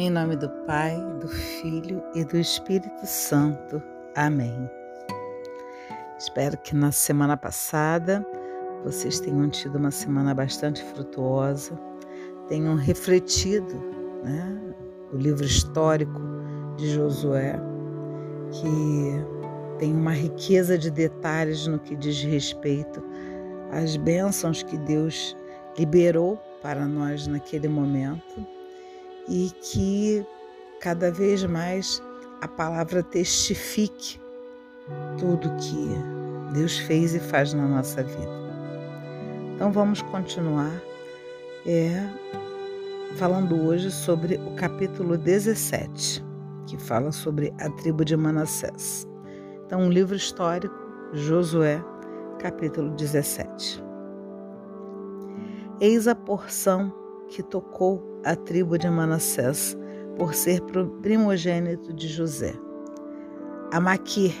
Em nome do Pai, do Filho e do Espírito Santo. Amém. Espero que na semana passada vocês tenham tido uma semana bastante frutuosa, tenham refletido né, o livro histórico de Josué, que tem uma riqueza de detalhes no que diz respeito às bênçãos que Deus liberou para nós naquele momento e que cada vez mais a palavra testifique tudo que Deus fez e faz na nossa vida. Então vamos continuar é, falando hoje sobre o capítulo 17, que fala sobre a tribo de Manassés. Então, um livro histórico, Josué, capítulo 17. Eis a porção que tocou a tribo de Manassés, por ser primogênito de José. A Maquir,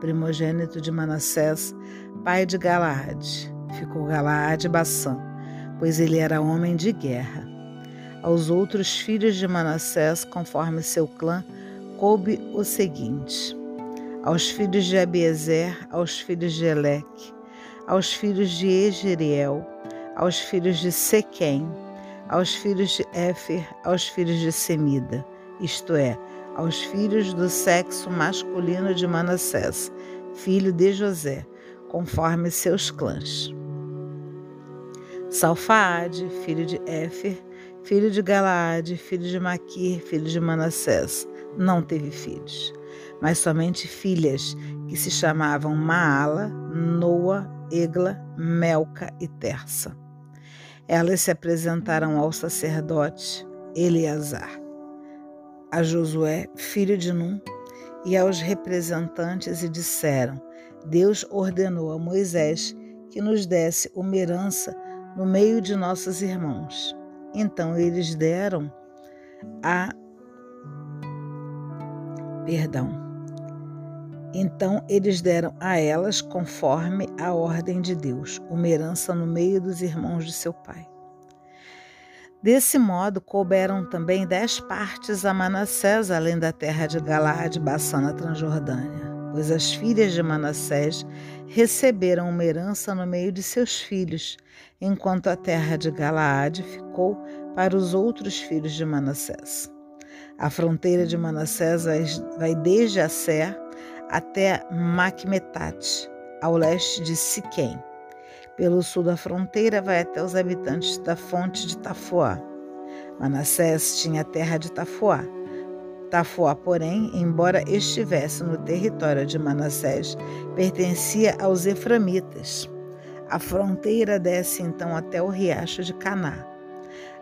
primogênito de Manassés, pai de Galaade. Ficou Galaade Bassã, pois ele era homem de guerra. Aos outros filhos de Manassés, conforme seu clã, coube o seguinte: aos filhos de Abiezer, aos filhos de Eleque, aos filhos de Egeriel, aos filhos de Sequém, aos filhos de Éfer, aos filhos de Semida, isto é, aos filhos do sexo masculino de Manassés, filho de José, conforme seus clãs. Salfaade, filho de Éfer, filho de Galaade, filho de Maquir, filho de Manassés, não teve filhos, mas somente filhas que se chamavam Maala, Noa, Egla, Melca e Terça. Elas se apresentaram ao sacerdote Eleazar, a Josué, filho de Num, e aos representantes e disseram: Deus ordenou a Moisés que nos desse uma herança no meio de nossos irmãos. Então eles deram a perdão. Então eles deram a elas, conforme a ordem de Deus, uma herança no meio dos irmãos de seu pai. Desse modo, couberam também dez partes a Manassés, além da terra de Galaade, Bassana, Transjordânia, pois as filhas de Manassés receberam uma herança no meio de seus filhos, enquanto a terra de Galaade ficou para os outros filhos de Manassés. A fronteira de Manassés vai desde a Ser até Macmetat, ao leste de Siquém. Pelo sul da fronteira vai até os habitantes da fonte de Tafuá. Manassés tinha a terra de Tafuá. Tafuá, porém, embora estivesse no território de Manassés, pertencia aos Eframitas. A fronteira desce então até o riacho de Caná.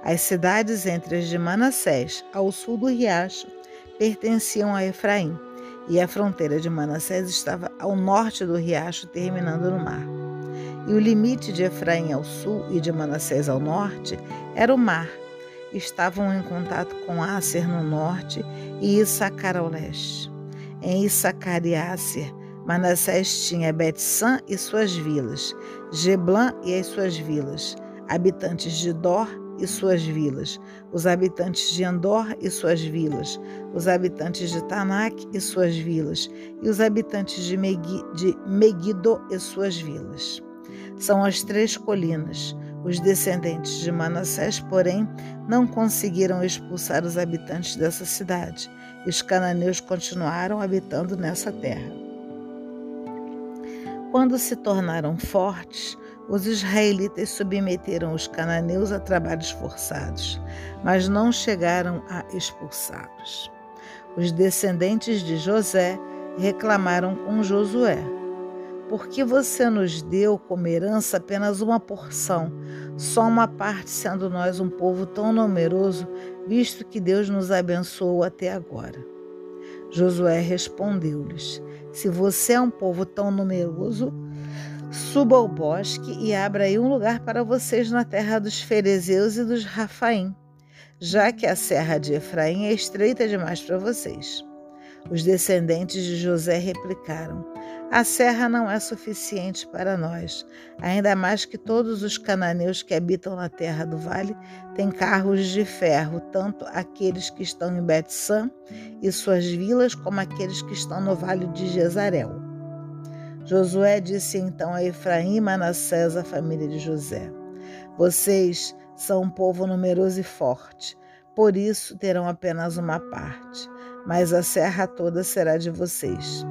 As cidades entre as de Manassés, ao sul do riacho, pertenciam a Efraim e a fronteira de Manassés estava ao norte do riacho, terminando no mar. E o limite de Efraim ao sul e de Manassés ao norte era o mar. Estavam em contato com Asser no norte e Issacar ao leste. Em Issacar e Asser, Manassés tinha Bet-San e suas vilas, Geblã e as suas vilas, habitantes de Dor e suas vilas, os habitantes de Andor e suas vilas, os habitantes de Tanak e suas vilas, e os habitantes de, Megui, de Megiddo e suas vilas. São as três colinas. Os descendentes de Manassés, porém, não conseguiram expulsar os habitantes dessa cidade, e os cananeus continuaram habitando nessa terra. Quando se tornaram fortes, os israelitas submeteram os cananeus a trabalhos forçados, mas não chegaram a expulsá-los. Os descendentes de José reclamaram com Josué: Por que você nos deu como herança apenas uma porção, só uma parte, sendo nós um povo tão numeroso, visto que Deus nos abençoou até agora? Josué respondeu-lhes: Se você é um povo tão numeroso, Suba ao bosque e abra aí um lugar para vocês na terra dos Ferezeus e dos Rafaim, já que a serra de Efraim é estreita demais para vocês. Os descendentes de José replicaram: A serra não é suficiente para nós, ainda mais que todos os cananeus que habitam na terra do vale têm carros de ferro, tanto aqueles que estão em Bet-San e suas vilas, como aqueles que estão no vale de Jezarel. Josué disse então a Efraim e Manassés, a família de José: Vocês são um povo numeroso e forte, por isso terão apenas uma parte, mas a serra toda será de vocês.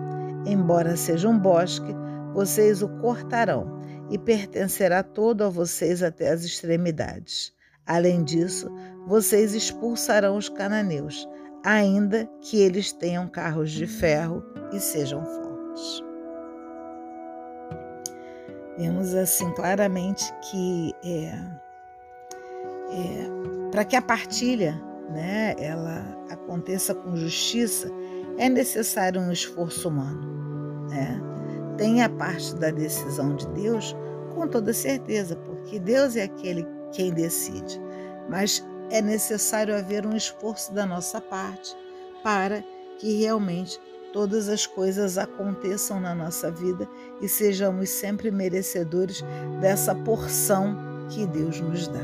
Embora seja um bosque, vocês o cortarão e pertencerá todo a vocês até as extremidades. Além disso, vocês expulsarão os cananeus, ainda que eles tenham carros de ferro e sejam fortes. Vemos assim claramente que é, é, para que a partilha né, ela aconteça com justiça, é necessário um esforço humano. Né? Tem a parte da decisão de Deus, com toda certeza, porque Deus é aquele quem decide. Mas é necessário haver um esforço da nossa parte para que realmente todas as coisas aconteçam na nossa vida e sejamos sempre merecedores dessa porção que Deus nos dá.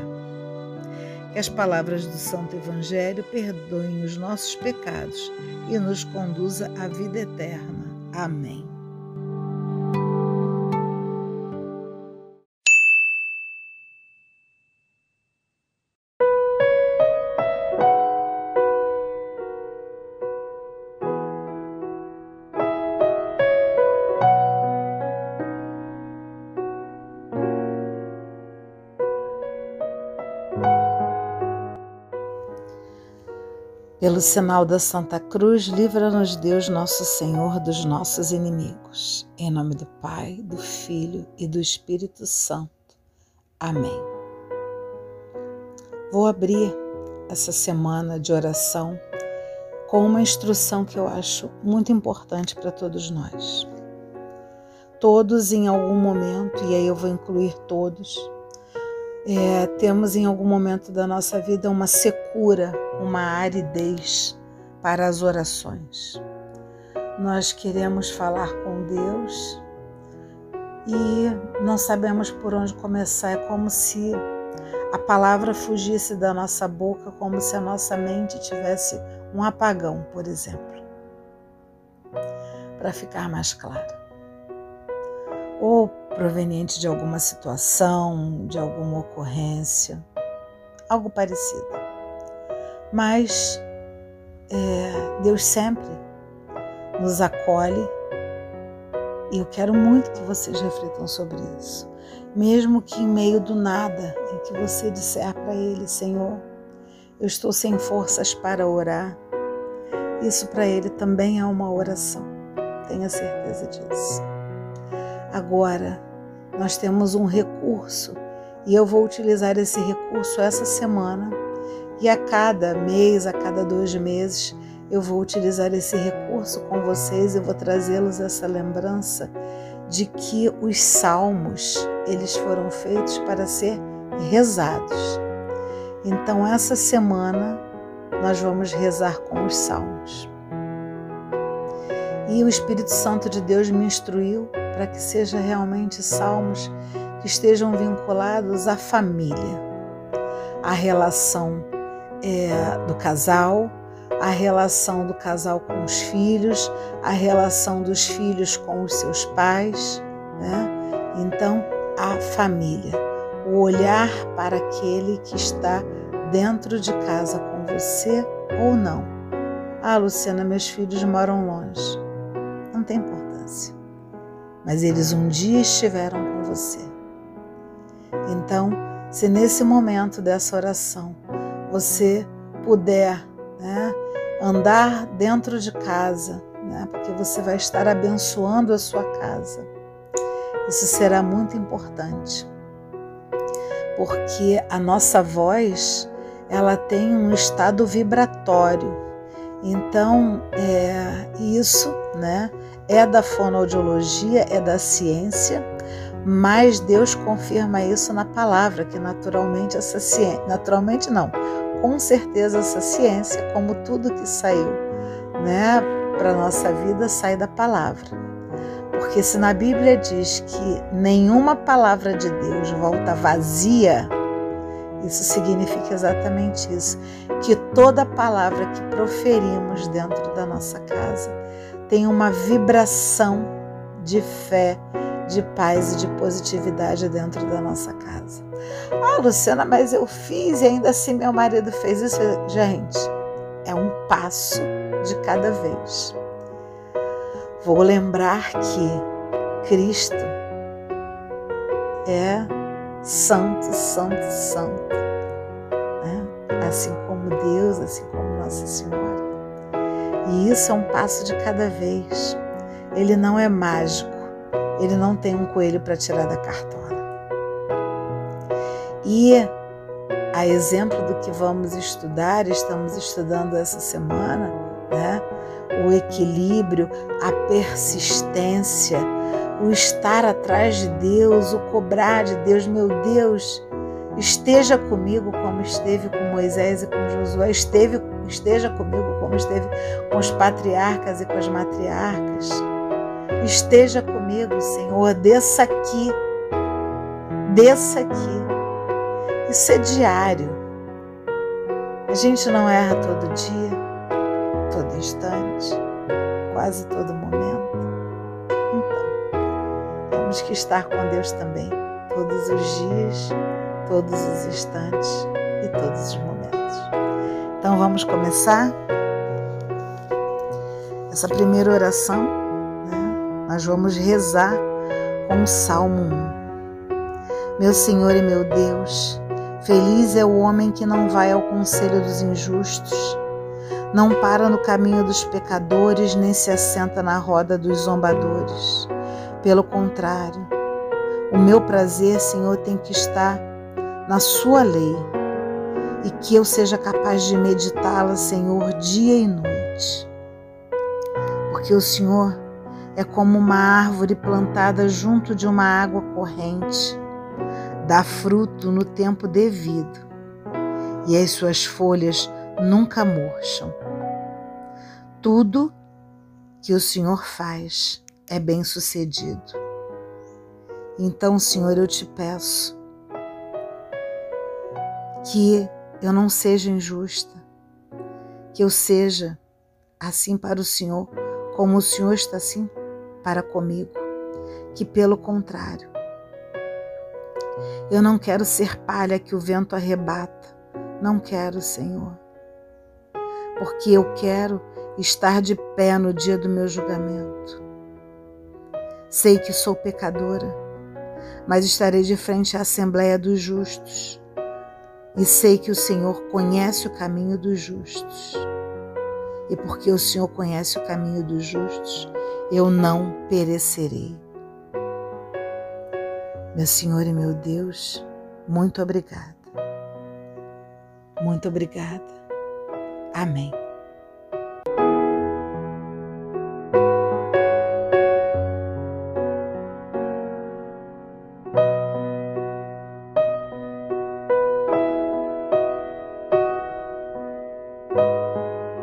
Que as palavras do Santo Evangelho perdoem os nossos pecados e nos conduza à vida eterna. Amém. Pelo sinal da Santa Cruz, livra-nos Deus Nosso Senhor dos nossos inimigos. Em nome do Pai, do Filho e do Espírito Santo. Amém. Vou abrir essa semana de oração com uma instrução que eu acho muito importante para todos nós. Todos, em algum momento, e aí eu vou incluir todos, é, temos em algum momento da nossa vida uma secura, uma aridez para as orações. Nós queremos falar com Deus e não sabemos por onde começar. É como se a palavra fugisse da nossa boca, como se a nossa mente tivesse um apagão, por exemplo. Para ficar mais claro ou proveniente de alguma situação, de alguma ocorrência, algo parecido. Mas é, Deus sempre nos acolhe e eu quero muito que vocês reflitam sobre isso. Mesmo que em meio do nada, em que você disser para Ele, Senhor, eu estou sem forças para orar, isso para Ele também é uma oração. Tenha certeza disso. Agora, nós temos um recurso e eu vou utilizar esse recurso essa semana e a cada mês, a cada dois meses, eu vou utilizar esse recurso com vocês e vou trazê-los essa lembrança de que os salmos eles foram feitos para ser rezados. Então essa semana nós vamos rezar com os salmos. E o Espírito Santo de Deus me instruiu para que sejam realmente salmos que estejam vinculados à família, à relação é, do casal, à relação do casal com os filhos, à relação dos filhos com os seus pais, né? Então, a família, o olhar para aquele que está dentro de casa com você ou não. Ah, Luciana, meus filhos moram longe. Não tem importância mas eles um dia estiveram com você. Então, se nesse momento dessa oração você puder né, andar dentro de casa, né, porque você vai estar abençoando a sua casa, isso será muito importante, porque a nossa voz ela tem um estado vibratório. Então, é, isso, né, é da fonoaudiologia, é da ciência, mas Deus confirma isso na palavra, que naturalmente essa ciência, naturalmente não, com certeza essa ciência, como tudo que saiu, né, para nossa vida sai da palavra. Porque se na Bíblia diz que nenhuma palavra de Deus volta vazia, isso significa exatamente isso, que toda palavra que proferimos dentro da nossa casa tem uma vibração de fé, de paz e de positividade dentro da nossa casa. Ah, Luciana, mas eu fiz e ainda assim meu marido fez isso. Gente, é um passo de cada vez. Vou lembrar que Cristo é santo, santo, santo. Né? Assim como Deus, assim como Nossa Senhora. E isso é um passo de cada vez. Ele não é mágico. Ele não tem um coelho para tirar da cartola. E a exemplo do que vamos estudar, estamos estudando essa semana, né? O equilíbrio, a persistência, o estar atrás de Deus, o cobrar de Deus, meu Deus, esteja comigo como esteve com Moisés e com Josué, esteve, esteja comigo como esteve com os patriarcas e com as matriarcas. Esteja comigo, Senhor, desça aqui, desça aqui isso é diário. A gente não erra todo dia, todo instante, quase todo momento. Então, temos que estar com Deus também, todos os dias, todos os instantes e todos os momentos. Então vamos começar essa primeira oração. Né? Nós vamos rezar com o Salmo 1. Meu Senhor e meu Deus, Feliz é o homem que não vai ao conselho dos injustos, não para no caminho dos pecadores, nem se assenta na roda dos zombadores. Pelo contrário, o meu prazer, Senhor, tem que estar na Sua lei e que eu seja capaz de meditá-la, Senhor, dia e noite. Porque o Senhor é como uma árvore plantada junto de uma água corrente dá fruto no tempo devido e as suas folhas nunca murcham. Tudo que o Senhor faz é bem sucedido. Então, Senhor, eu te peço que eu não seja injusta, que eu seja assim para o Senhor, como o Senhor está assim para comigo, que pelo contrário, eu não quero ser palha que o vento arrebata. Não quero, Senhor. Porque eu quero estar de pé no dia do meu julgamento. Sei que sou pecadora, mas estarei de frente à Assembleia dos Justos. E sei que o Senhor conhece o caminho dos justos. E porque o Senhor conhece o caminho dos justos, eu não perecerei. Meu Senhor e meu Deus, muito obrigada. Muito obrigada. Amém.